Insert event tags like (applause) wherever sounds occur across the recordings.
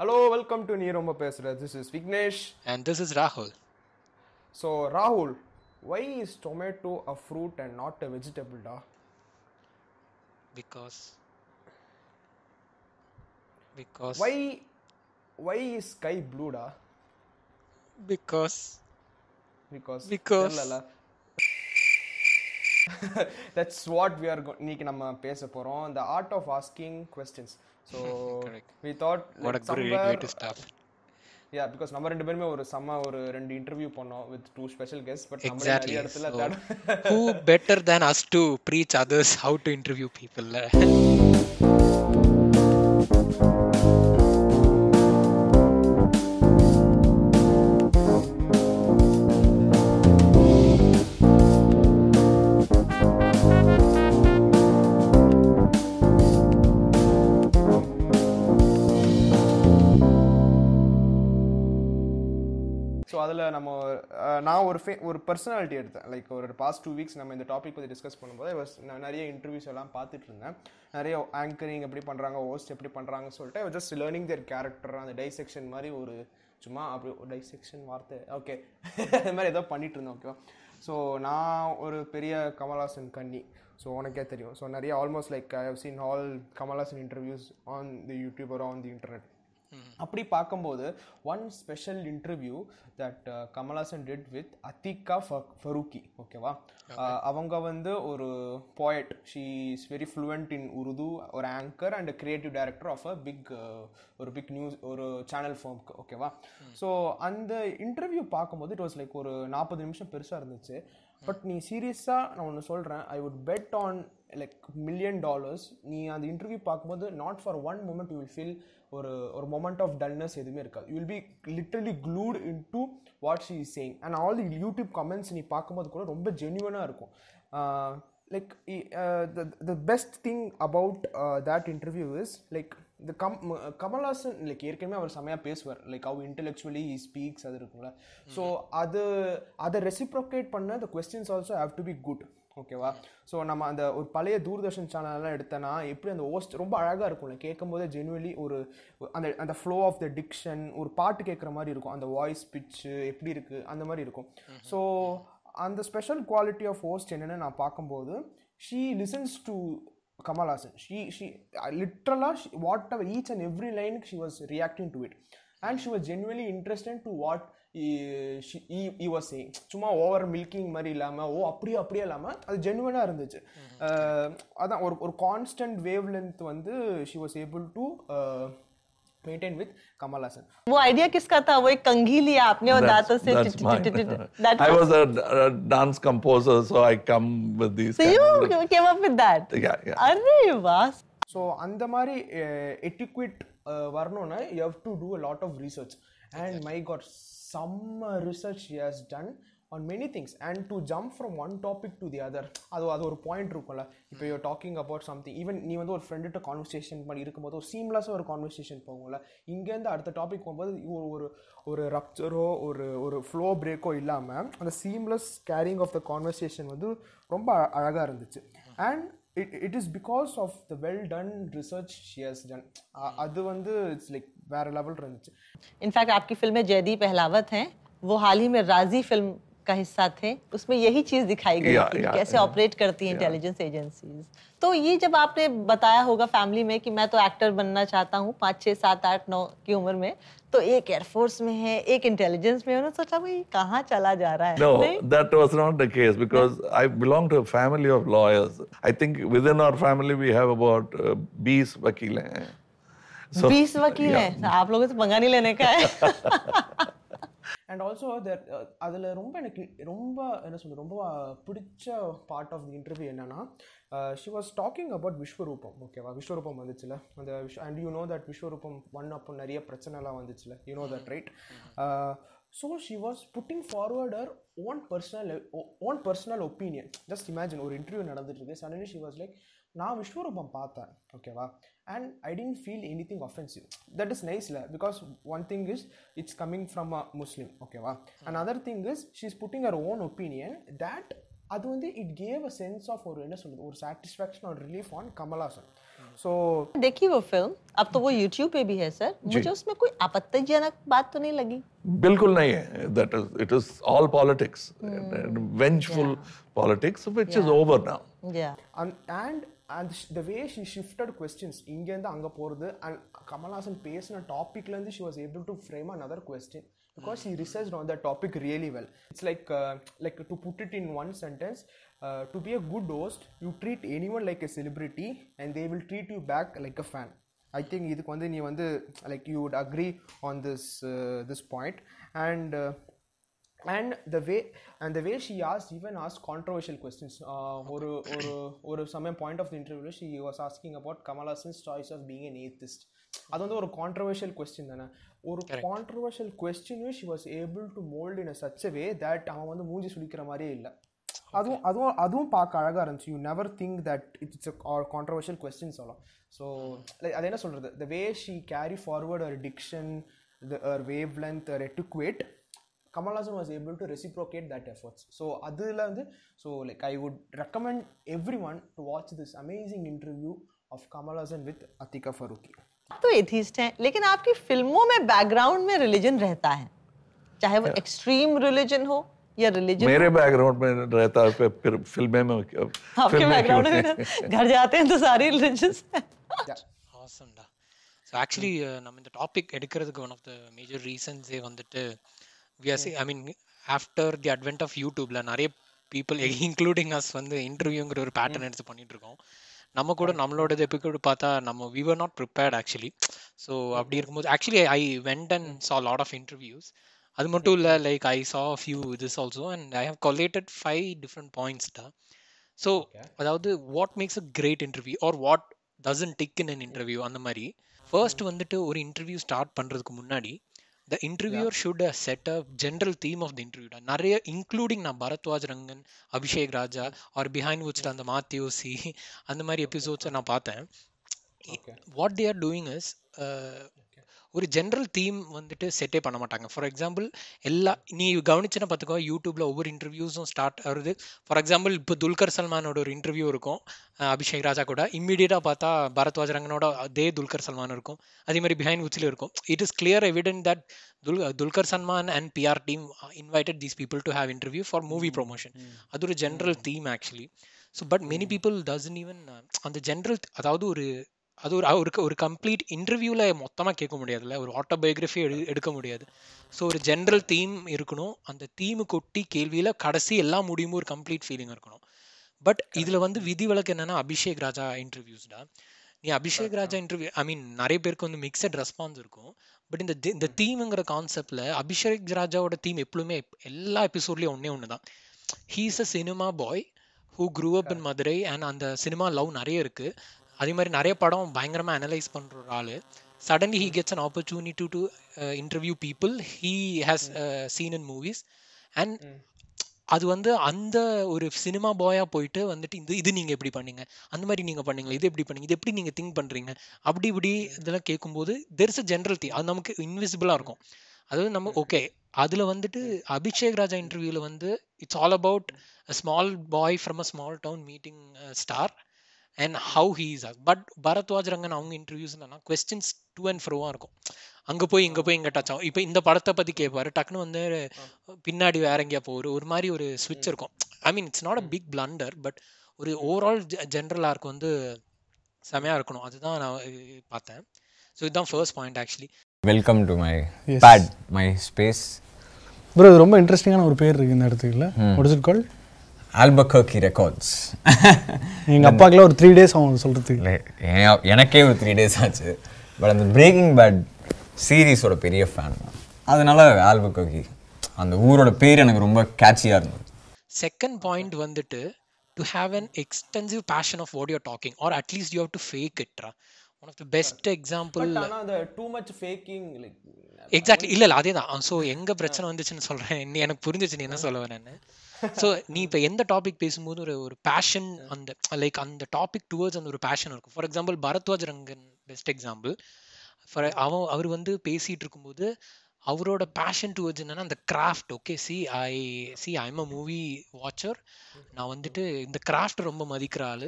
Hello welcome to நீ ரொம்ப பேசுற this is Vignesh And this is Rahul. So ராகுல் why is tomato a fruit and not a vegetable டா Because. Because. Why why is sky ப்ளூடா Because. Because Because. இல்லைல்ல that's what we are இன்னைக்கு நம்ம பேச போறோம் the art of asking questions So Correct. we thought What like a great way somewhere to start. Yeah because நம்ம ரெண்டு பேருமே ஒரு செம்ம ஒரு ரெண்டு இன்டர்வியூ பண்ணோம் with two special guest but. நிறைய இடத்துல So, தேட who better than us to preach others how to so அதில் நம்ம நான் ஒரு ஃபே ஒரு பர்சனாலிட்டி எடுத்தேன். லைக் ஒரு பாஸ்ட் டூ வீக்ஸ் நம்ம இந்த டாபிக் பற்றி டிஸ்கஸ் பண்ணும்போது நான் நிறைய இன்டர்வியூஸ் எல்லாம் பார்த்துட்டு இருந்தேன். நிறைய ஆங்கரிங் எப்படி பண்ணுறாங்க ஹோஸ்ட் எப்படி பண்ணுறாங்கன்னு சொல்லிட்டு ஜஸ்ட் லேர்னிங் தேர் கேரக்டர் அந்த டைசெக்ஷன் மாதிரி ஒரு சும்மா அப்படி டைசெக்ஷன் வார்த்தை. ஓகே அது (laughs) மாதிரி ஏதோ பண்ணிட்டு இருந்தேன் ஓகேவா ஸோ நான் ஒரு பெரிய கமல்ஹாசன் கண்ணி ஸோ உனக்கே தெரியும். ஸோ நிறைய almost like I have seen all Kamal Haasan interviews on the YouTube on the internet அப்படி பார்க்கும்போது one special interview that Kamal Haasan did with Atika Farooqui ஓகேவா அவங்க வந்து ஒரு poet she is very fluent in Urdu ஒரு anchor and creative director of a big ஒரு big news ஒரு channel ஃபார்ம்க்கு ஓகேவா ஸோ அந்த இன்டர்வியூ பார்க்கும்போது இட் வாஸ் லைக் ஒரு நாற்பது நிமிஷம் பெருசாக இருந்துச்சு. பட் நீ சீரியஸாக நான் ஒன்று சொல்கிறேன் I would bet on like million dollars நீ அந்த இன்டர்வியூ பார்க்கும்போது not for one moment you will feel ஒரு ஒரு மொமெண்ட் ஆஃப் டல்னஸ் எதுவுமே இருக்காது. You will be literally glued into what she is saying and all the YouTube comments நீ பார்க்கும்போது கூட ரொம்ப ஜென்யூனாக இருக்கும். Like the best thing about that interview is like இந்த கம் கமல்ஹாசன் லைக் ஏற்கனவே அவர் செமையாக பேசுவார். லைக் அவ் இன்டெலெக்சுவலி ஹி ஸ்பீக்ஸ் அது இருக்குங்களா ஸோ அது அதை ரெசிப்ரோகேட் பண்ண the questions also have to be good ஓகேவா? ஸோ நம்ம அந்த ஒரு பழைய தூர்தர்ஷன் சேனல்லாம் எடுத்தனா எப்படி அந்த ஓஸ்ட் ரொம்ப அழகாக இருக்கும்ல? கேட்கும்போதே ஜெனுவலி ஒரு அந்த அந்த ஃப்ளோ ஆஃப் த டிக்ஷன் ஒரு பாட்டு கேட்குற மாதிரி இருக்கும். அந்த வாய்ஸ் பிச்சு எப்படி இருக்குது அந்த மாதிரி இருக்கும். ஸோ அந்த ஸ்பெஷல் குவாலிட்டி ஆஃப் ஹோஸ்ட் என்னென்னு நான் பார்க்கும்போது she listens to Kamal Haasan. She she லிட்ரலாக whatever each and every லைனுக்கு she was reacting to it and she was genuinely interested to what he was saying சும்மா over milking மாதிரி இல்லாமல் ஓ அப்படியே அப்படியே இல்லாமல் அது ஜென்வனாக இருந்துச்சு. அதான் ஒரு ஒரு கான்ஸ்டன்ட் வேவ் லென்த் வந்து she was able to maintain with Kamal Haasan वो आइडिया किसका था? वो एक कंघी लिया आपने और दांतों से I was a dance composer so I come with this so you came up with that so அந்த மாதிரி eh, எட்டிக்விட் eh, வரணும்னா you have to do a lot of research and my god செம்ம research has done on many things and to jump from one topic to the other அது அது ஒரு point இருக்கும்ல. இப்போ you talking about something even நீ வந்து ஒரு ஃப்ரெண்டுகிட்ட conversation பண்ணி இருக்கும்போது ஒரு சீம்லெஸ்ஸாக ஒரு கான்வர்சேஷன் போகும்ல. இங்கேருந்து அடுத்த டாபிக் போகும்போது ஒரு ஒரு ஒரு ரப்ச்சரோ ஒரு ஒரு ஃப்ளோ பிரேக்கோ இல்லாமல் அந்த seamless carrying of the conversation வந்து ரொம்ப அழகாக இருந்துச்சு. And it it is because of the well done research she has done அது வந்து இட்ஸ் லைக் வேற லெவல் இருந்துச்சு इनफैक्ट आपकी फिल्म में जयदीप अहलावत हैं वो हाल ही में राजी फिल्म का हिस्सा थे उसमें यही चीज़ दिखाई गई Yeah, थी yeah, कैसे yeah. ऑपरेट करती हैं इंटेलिजेंस एजेंसीज तो ये जब आपने बताया होगा फैमिली में कि मैं तो एक्टर बनना चाहता हूँ पाँच छः सात आठ नौ की उम्र में तो एक एयरफोर्स में है एक इंटेलिजेंस में उन्होंने सोचा भाई कहाँ चला जा रहा है No, नहीं? that was not the case because I belong to a family of lawyers. I think within our family we have about uh, 20 vakil hain. So, बीस वकील. हैं आप लोगों से पंगा नहीं लेने का है (laughs) அண்ட் ஆல்சோ தட் அதில் ரொம்ப எனக்கு ரொம்ப என்ன சொல்றது ரொம்ப பிடிச்ச பார்ட் ஆஃப் தி இன்டர்வியூ என்னன்னா she was talking about Vishwaroopam ஓகேவா விஸ்வரூபம் வந்துச்சுல? அந்த wish and you know that Vishwaroopam one அப்போ நிறைய பிரச்சனைலாம் வந்துச்சுல? You know that right so she was putting forward her own personal own personal opinion just imagine ஒரு interview நடந்துட்டு இருக்கு. சடன்லி ஷி வாஸ் லைக் நான் விஸ்வரூபம் பார்த்தேன் ஓகேவா and I didn't feel anything offensive that is நைஸ்ல because one thing is it's coming from a Muslim ஓகேவா and other thing is she is putting her own opinion that அது வந்து it gave a sense of ஒரு என்ன சொல்றது ஒரு satisfaction ஒரு relief on Kamal Haasan so देखी वो फिल्म अब तो वो YouTube पे भी है सर मुझे उसमें कोई आपत्तिजनक बात तो नहीं लगी बिल्कुल नहीं है that is it is all politics vengeful politics which is over now या and and the way she shifted questions இங்கேருந்து அங்கே போகிறது அண்ட் கமல்ஹாசன் பேசின டாப்பிக்லேருந்து she was able to frame an question because he research on the topic really well it's like like to put it in one sentence to be a good host you treat anyone like a celebrity and they will treat you back like a fan I think இதுக்கு வந்து நீ வந்து like you would agree on this this point and the way and the way she asked even asked controversial questions. Uh, ஒரு ஒரு ஒரு சமயம் point of the she was asking about Kamal Hassan's choice of being an atheist. அது வந்து ஒரு controversial question தானே. ஒரு controversial கொஸ்டினையும் she was able to mould in a such way that அவன் வந்து மூஞ்சி சுடிக்கிற மாதிரியே இல்லை. அதுவும் அதுவும் அதுவும் பார்க்க அழகாக இருந்துச்சு. You never think that it's a controversial question சொல்லலாம். ஸோ லைக் அது என்ன சொல்கிறது the way she carry forward her diction the wavelength ரெட்டுக்குவேட் Kamalhasan was able to reciprocate that efforts. So அதில் வந்து so like I would recommend everyone to watch this amazing interview of Kamalhasan with Atika Faruqi. आप तो atheist हैं लेकिन आपकी फिल्मों में background में रिलीजन रहता है चाहे वो एक्सट्रीम रिलीजन हो या रिलीजन मेरे बैकग्राउंड में रहता है फिर- फिर फिल्में में आपके फिल्में बैकग्राउंड क्यों में घर जाते हैं तो सारी रिलीजन्स ஆசம்டா ஸோ ஆக்சுவலி நம்ம இந்த டாபிக் எடுக்கிறதுக்கு ஒன் ஆஃப் த மேஜர் ரீசன்ஸே வந்துட்டு VRC I mean after the advent of யூடியூப்ல நிறைய பீப்புள் இன்க்ளூடிங் அஸ் வந்து இன்டர்வியூங்கிற ஒரு பேட்டர்ன் எடுத்து பண்ணிட்டு இருக்கோம் நம்ம கூட நம்மளோடது எப்போ கூட பார்த்தா நம்ம we were not prepared actually so அப்படி இருக்கும்போது actually I went and saw lot of interviews அது மட்டும் இல்லை like I saw few this also and I have collated five different பாயிண்ட்ஸ்டா so அதாவது what makes a great interview or what doesn't tick in an interview அந்த மாதிரி. First வந்துட்டு ஒரு interview start பண்ணுறதுக்கு முன்னாடி the interviewer should set a general theme of the interview நிறைய including நான் Bharadwaj Rangan Abhishek Raja or behind விச்ல அந்த மாத்தியோசி அந்த மாதிரி எபிசோட்ஸை நான் பார்த்தேன். What they are doing is ஒரு ஜென்ரல் தீம் வந்துட்டு செட்டே பண்ண மாட்டாங்க. ஃபார் எக்ஸாம்பிள் எல்லா நீ கவனிச்சுன்னா பார்த்துக்கோ யூடியூப்ல ஒவ்வொரு இன்டர்வியூஸும் ஸ்டார்ட் ஆகுது ஃபார் எக்ஸாம்பிள் இப்போ துல்கர் சல்மானோட ஒரு இன்டர்வியூ இருக்கும். அபிஷேக் ராஜா கூட. இம்மீடியட்டாக பார்த்தா பரத்வாஜ் ரங்கனோட அதே துல்கர் சல்மான் இருக்கும். அதே மாதிரி பிஹைண்ட் விச்சில் இருக்கும். It is clear evident that Dhull Dulquer Salmaan and PR team invited these people to have interview for movie promotion அது ஒரு general theme actually so but many people doesn't even அந்த ஜென்ரல் அதாவது ஒரு அது ஒரு ஒரு ஒரு கம்ப்ளீட் இன்டர்வியூவில் மொத்தமாக கேட்க முடியாதுல்ல. ஒரு ஆட்டோபயோகிராஃபி எடு எடுக்க முடியாது. ஸோ ஒரு ஜென்ரல் தீம் இருக்கணும். அந்த தீமு கொட்டி கேள்வியில் கடைசி எல்லா முடியுமோ ஒரு கம்ப்ளீட் ஃபீலிங் இருக்கணும். பட் இதில் வந்து விதிவிலக்கு என்னன்னா அபிஷேக் ராஜா இன்டர்வியூஸ்டா நீ அபிஷேக் ராஜா இன்டர்வியூ ஐ மீன் நிறைய பேருக்கு வந்து மிக்சட் ரெஸ்பான்ஸ் இருக்கும். பட் இந்த இந்த தீமுங்கிற கான்செப்ட்ல அபிஷேக் ராஜாவோட தீம் எப்பவுமே எப்- எல்லா எபிசோட்லயும் ஒண்ணே ஒன்று தான். He's a cinema boy who grew up in Madurai and அந்த சினிமா லவ் நிறைய இருக்கு. அதே மாதிரி நிறைய படம் பயங்கரமா அனலைஸ் பண்ற ஒரு ஆளு. Suddenly he gets an opportunity to interview people he has seen in movies and அது வந்து அந்த ஒரு சினிமா பாயா போயிட்டு வந்துட்டு இந்த இது நீங்க எப்படி பண்ணீங்க? அந்த மாதிரி நீங்க பண்ணீங்களா? இது எப்படி பண்ணீங்க? இது எப்படி நீங்க திங்க் பண்றீங்க? அப்படி இப்படி இதெல்லாம் கேட்கும்போது there is a general thing அது நமக்கு இன்விசிபிளா இருக்கும். அதாவது நம்ம ஓகே அதுல வந்துட்டு அபிஷேக் ராஜா இன்டர்வியூல வந்து it's all about small boy from a small town meeting star and how he is but Bharadwaj Rangan அவங்க இன்டர்வியூஸ் என்னன்னா கொஸ்டின்ஸ் டூ அண்ட் ஃப்ரோவாக இருக்கும். அங்கே போய் இங்கே போய் இங்கே டச் ஆகும். இப்போ இந்த படத்தை பற்றி கேட்பாரு டக்குன்னு வந்து பின்னாடி வேற எங்கேயா போகிற ஒரு மாதிரி ஒரு ஸ்விட்ச் இருக்கும். I mean it's not a big blunder but ஒரு ஓவரால் ஜென்ரல் ஆர்க் வந்து செமையாக இருக்கணும். அதுதான் நான் பார்த்தேன். ஸோ இதுதான் first point actually welcome to my pad my space bro இது ரொம்ப இன்ட்ரெஸ்டிங்கான ஒரு பேர் இருக்கு இந்த இடத்துக்குல what is it Albuquerque records எங்கள் அப்பாக்கெல்லாம் ஒரு த்ரீ டேஸ் ஆகும் சொல்கிறதுக்கு எனக்கே ஒரு த்ரீ டேஸ் ஆச்சு. பட் அந்த பிரேக்கிங் பேட் சீரீஸோட பெரிய ஃபேன் அதனால ஆல்பக்கர்கி அந்த ஊரோட பேர் எனக்கு ரொம்ப கேட்சியாக இருந்தது. செகண்ட் பாயிண்ட் வந்துட்டு to have an extensive passion of what you're talking or at least you have to fake இட்ரா one of the best example but ஆனால் அந்த too much faking like exactly இல்ல இல்ல அதே தான் ஸோ எங்க பிரச்சனை வந்துச்சுன்னு சொல்றேன். எனக்கு புரிஞ்சிச்சு நீ என்ன சொல்ல வரேன்னு ஸோ நீ இப்போ எந்த டாபிக் பேசும்போது ஒரு ஒரு பேஷன் அந்த லைக் அந்த டாபிக் டுவர்ட்ஸ் அந்த ஒரு பேஷன் இருக்கும். For example Bharadwaj Rangan best example for அவன் அவர் வந்து பேசிட்டு இருக்கும்போது அவரோட பேஷன் டுவர்ட்ஸ் என்னன்னா அந்த craft okay see I see I'm a movie watcher நான் வந்துட்டு இந்த கிராஃப்ட் ரொம்ப மதிக்கிற ஆளு.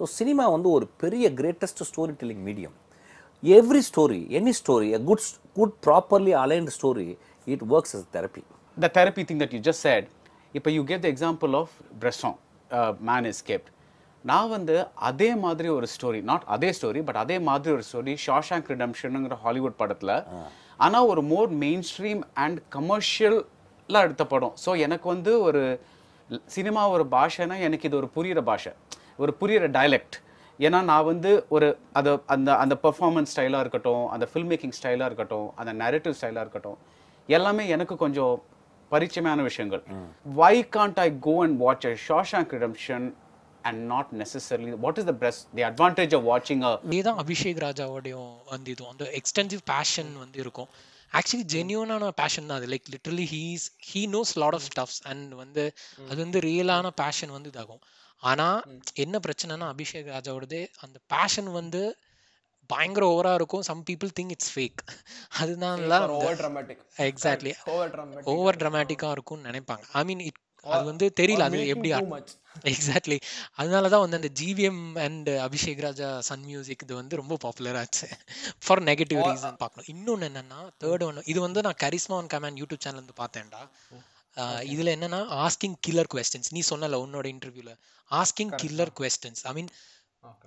ஸோ சினிமா வந்து ஒரு பெரிய greatest storytelling medium every story any story a good good properly aligned story it works as therapy the therapy thing that you just said, இப்போ you gave the example of Bresson, man escaped நான் வந்து அதே மாதிரி ஒரு story not அதே story but அதே மாதிரி ஒரு ஸ்டோரி ஷாஷாங்க் ரிடம்ஷனுங்கிற ஹாலிவுட் படத்தில். ஆனால் ஒரு மோர் மெயின் ஸ்ட்ரீம் அண்ட் கமர்ஷியலாக எடுத்த படம். ஸோ எனக்கு வந்து ஒரு சினிமா ஒரு பாஷைனா எனக்கு இது ஒரு புரியிற பாஷை ஒரு புரியிற டைலெக்ட் ஏன்னா நான் வந்து ஒரு அது அந்த அந்த பெர்ஃபார்மன்ஸ் ஸ்டைலாக இருக்கட்டும் அந்த ஃபில்ம் மேக்கிங் ஸ்டைலாக இருக்கட்டும் அந்த நரேட்டிவ் ஸ்டைலாக இருக்கட்டும் எல்லாமே எனக்கு கொஞ்சம் பரிச்சயமான விஷயங்கள். Why can't I go and watch a Shawshank redemption and not necessarily what is the best the advantage of வாட்சிங் இதேதான் அபிஷேக் ராஜாவோடையும் வந்து இதுவும் அந்த எக்ஸ்டென்சிவ் பேஷன் வந்து இருக்கும். ஆக்சுவலி ஜென்யூனான பேஷன் தான் அது. Like literally he's he knows lot of stuffs and வந்து அது வந்து ரியலான பேஷன் வந்து இதாகும். ஆனா என்ன பிரச்சனைனா அபிஷேக் ராஜாவோடது அந்த பேஷன் வந்து பயங்கர ஓவரா இருக்கும். Some people think it's fake அதுதான் over dramatic exactly over dramatic over ட்ராமாட்டிக்கா இருக்கும்னு நினைப்பாங்க. ஐ மீன் இட் அது வந்து தெரியல. அது எப்படி எக்ஸாக்ட்லி (laughs) அதனால தான் வந்து அந்த GVM and Abhishek Raja Sun Music இது வந்து ரொம்ப பாப்புலர் ஆச்சு. ஃபார் நெகட்டிவ் ரீசன் பார்க்கணும். இன்னொன்று என்னன்னா தேர்ட் ஒன் இது வந்து நான் Charisma on Command YouTube channel வந்து பார்த்தேன்டா. இதுல என்னன்னா ஆஸ்கிங் கில்லர் கொஸ்டின்ஸ் நீ சொன்னல உன்னோட இன்டர்வியூல asking killer questions I mean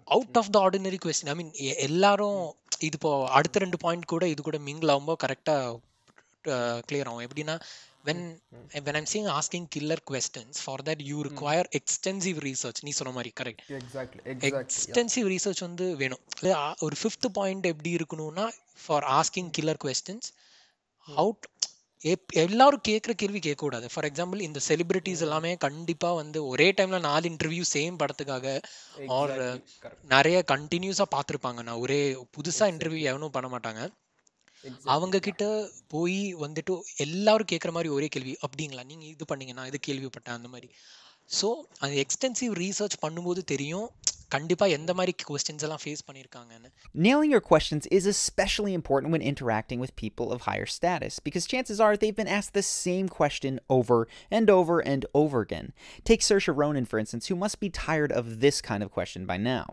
out of the ordinary question I mean எல்லாரும் இது இப்போ அடுத்த ரெண்டு பாயிண்ட் கூட இது கூட மிங்கிள் ஆகும்போது கரெக்டாக கிளியர் ஆகும். எப்படின்னா when when i'm saying asking killer questions for that you require extensive research. நீ சொன்ன மாதிரி கரெக்ட் எக்ஸ்டென்சிவ் ரிசர்ச் வந்து வேணும். ஒரு ஃபிஃப்த் பாயிண்ட் எப்படி இருக்கணும்னா for asking killer questions out எல்லாரும் கேட்குற கேள்வி கேட்கக்கூடாது. ஃபார் எக்ஸாம்பிள் இந்த செலிபிரிட்டிஸ் எல்லாமே கண்டிப்பா வந்து ஒரே டைம்ல நாலு இன்டர்வியூ சேம் படத்துக்காக ஆர் நிறைய கண்டினியூஸா பார்த்துருப்பாங்க. நான் ஒரே புதுசா இன்டர்வியூ எவனும் பண்ண மாட்டாங்க. அவங்க கிட்ட போய் வந்துட்டு எல்லாரும் கேட்குற மாதிரி ஒரே கேள்வி அப்படிங்களா? நீங்க இது பண்ணீங்க நான் இது கேள்விப்பட்டேன். அந்த மாதிரி. ஸோ அந்த எக்ஸ்டென்சிவ் ரீசர்ச் பண்ணும்போது தெரியும். கண்டிப்பா எந்த மாதிரி கொஸ்டின்ஸ் எல்லாம் ஃபேஸ் பண்ணியிருக்காங்கன்னு Nailing your questions is especially important when interacting with people of higher status because chances are they've been asked the same question over and over and over again. Take Saoirse Ronan, for instance, who must be tired of this kind of question by now.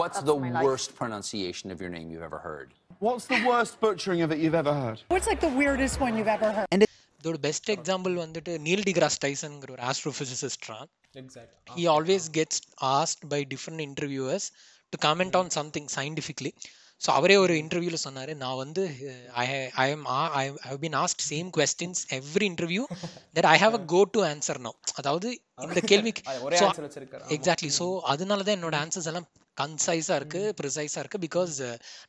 What's the worst pronunciation of your name you've ever heard? What's the worst butchering of it you've ever heard? What's like the weirdest one you've ever heard? And இதோட best example வந்துட்டு Neil deGrasse டைசன்ங்கிற ஒரு exact he always gets asked by different interviewers to comment on something scientifically. So அவரே ஒரு இன்டர்வியூல சொன்னாரு நான் வந்து I I am I have been asked same questions every interview that I have a go to answer no அதாவது இந்த (laughs) கேள்விக்கு exactly so அதனால தான் என்னோட ஆன்சர்ஸ் எல்லாம் கன்சைஸாக இருக்கு ப்ரிசைஸாக இருக்கு பிகாஸ்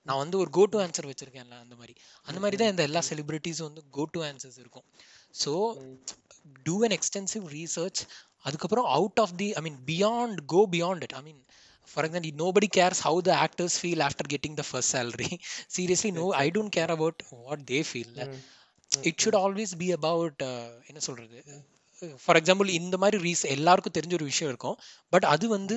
நான் வந்து ஒரு கோ டு ஆன்சர் வச்சிருக்கேன்ல அந்த மாதிரி. அந்த மாதிரி தான் இந்த எல்லா செலிபிரிட்டிஸும் வந்து கோ டு ஆன்சர்ஸ் இருக்கும் so do an extensive research அதுக்கப்புறம் out of the I mean beyond go beyond it I mean for example nobody cares how the actors feel after getting the first salary. (laughs) Seriously no i don't care about what they feel. it should always be about uh, என்ன சொல்றது? For example இந்த மாதிரி raise எல்லாருக்கும் தெரிஞ்ச ஒரு விஷயம் இருக்கும். But அது வந்து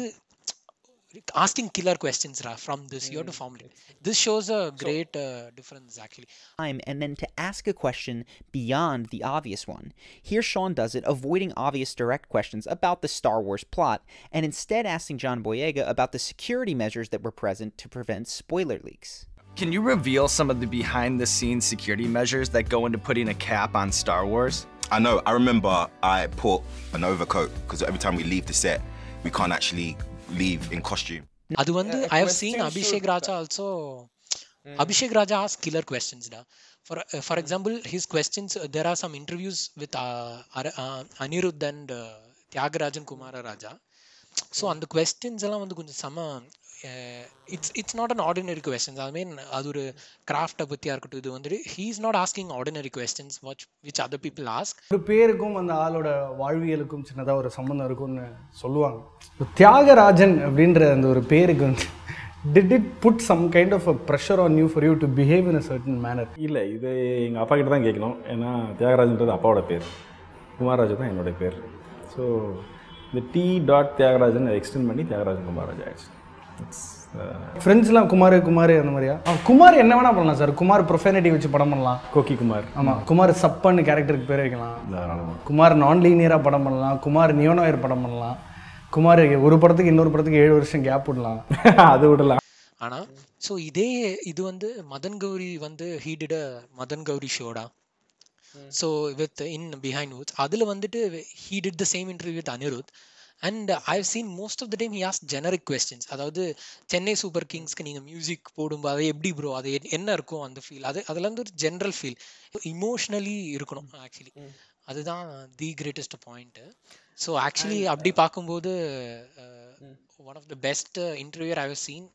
asking killer questions ra, from this you have to formulate this shows a great uh, difference actually time and then to ask a question beyond the obvious one. Here, Sean does it, avoiding obvious direct questions about the Star Wars plot and instead asking John Boyega about the security measures that were present to prevent spoiler leaks. Can you reveal some of the behind the scenes security measures that go into putting a cap on Star Wars? I know. I remember I put an overcoat because every time we leave the set, we can't actually leave in costume. அது வந்து I have seen Abhishek Raja also Abhishek Raja ask killer questions டா for for example his questions there are some interviews with Anirudh and Thiagarajan Kumararaja so அந்த questions எல்லாம் வந்து கொஞ்சம் செம it's it's not an ordinary questions I mean அது ஒரு கிராஃப்டை பற்றியா இருக்கட்டும் இது வந்துட்டு he is not asking ordinary questions watch which other people ask ஒரு பேருக்கும் அந்த ஆளோட வாழ்வியலுக்கும் சின்னதாக ஒரு சம்மந்தம் இருக்கும்னு சொல்லுவாங்க. தியாகராஜன் அப்படின்ற அந்த ஒரு பேருக்கு வந்து did it put some kind of a pressure on you for you to behave in a certain manner இல்லை இது எங்கள் அப்பா கிட்ட தான் கேட்கணும். ஏன்னா தியாகராஜன்றது அப்பாவோட பேர். குமாரராஜா தான் என்னோட பேர். ஸோ இந்த டி டாட் தியாகராஜன் எக்ஸ்டெண்ட் பண்ணி தியாகராஜன் குமாரராஜா ஆயிடுச்சு. ஃப்ரெண்ட்ஸ்லாம் குமார் குமார் அந்த மாதிரியா? குமார் என்ன வேணா பண்ணலாம் சார். குமார் ப்ரொஃபேனிட்டி வச்சு படம் பண்ணலாம். கோக்கி குமார். ஆமாம் குமார் சப்பன்னு கேரக்டருக்கு பேர் வைக்கலாம். குமார் நான் லீனியராக படம் பண்ணலாம். குமார் நியோனாயர் படம் பண்ணலாம். குமார் ஒரு படத்துக்கு இன்னொரு படத்துக்கு ஏழு வருஷம் கேப் விடலாம். (laughs) அது விடலாம். ஆனா ஸோ இதே இது வந்து மதன் கௌரி வந்து ஹீ டிட் மதன் கௌரி ஷோடா so with in Behindwoods அதில் வந்துட்டு he did the same interview with Anirudh and I seen most of the time he ask generic questions அதாவது சென்னை சூப்பர் கிங்ஸ்க்கு நீங்கள் மியூசிக் போடும்போது அது எப்படி ப்ரோ அது என்- என்ன இருக்கும் அந்த ஃபீல் அது அதில் வந்து ஒரு ஜென்ரல் ஃபீல் இமோஷ்னலி இருக்கணும் ஆக்சுவலி அதுதான் the greatest point so actually அப்படி பார்க்கும்போது one of the best interviewer I seen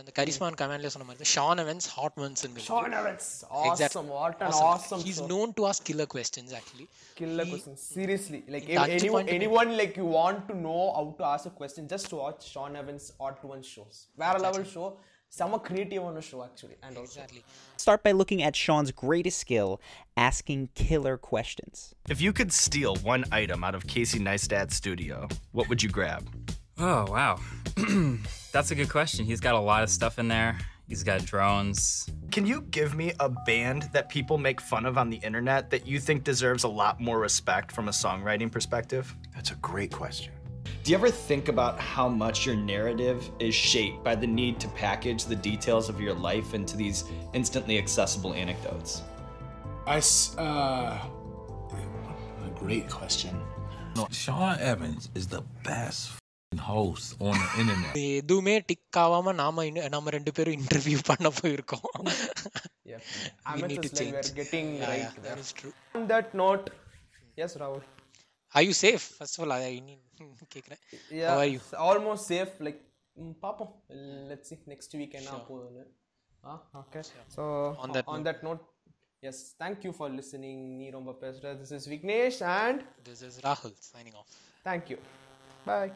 அந்த கரிஸ்மான் கமெண்ட்ல சொன்ன மாதிரி Shawn Evans hot months Shawn Evans, awesome, what an awesome He's show. known to ask killer questions actually. Killer questions. Seriously, like இந்த if அஞ்சு anyone, point anyone like you want to know how to ask a question, just watch Sean Evans Odd One shows. வேற level show. செம கிரியேட்டிவான show actually and also Start by looking at Sean's greatest skill, asking killer questions. If you could steal one item out of Casey Neistat's studio, what would you grab? Oh, wow. (clears throat) That's a good question. He's got a lot of stuff in there. He's got drones. Can you give me a band that people make fun of on the internet that you think deserves a lot more respect from a songwriting perspective? That's a great question. Do you ever think about how much your narrative is shaped by the need to package the details of your life into these instantly accessible anecdotes? I, uh, a great question. No, Sean Evans is the best f***ing host on the internet. எதுவுமே tick ஆகாம நாம இன்னும் நம்ம ரெண்டு பேரும் interview பண்ண போயிருக்கோம் Yeah. We need to Amethyst, like, we're change. getting Yeah, right yeah, that there. is true. On that note, yes, Rahul. Are you safe? First of all, I need கேக்குறேன் Yeah, How are you? it's almost safe. Like, mm, பாப்போம். Let's see next week என்ன போகுதுன்னு. Ah, okay. So On that on note. that note, yes, thank you for listening. நீ ரொம்ப பேசுற. This is Vignesh and This is Rahul signing off. thank you. Bye.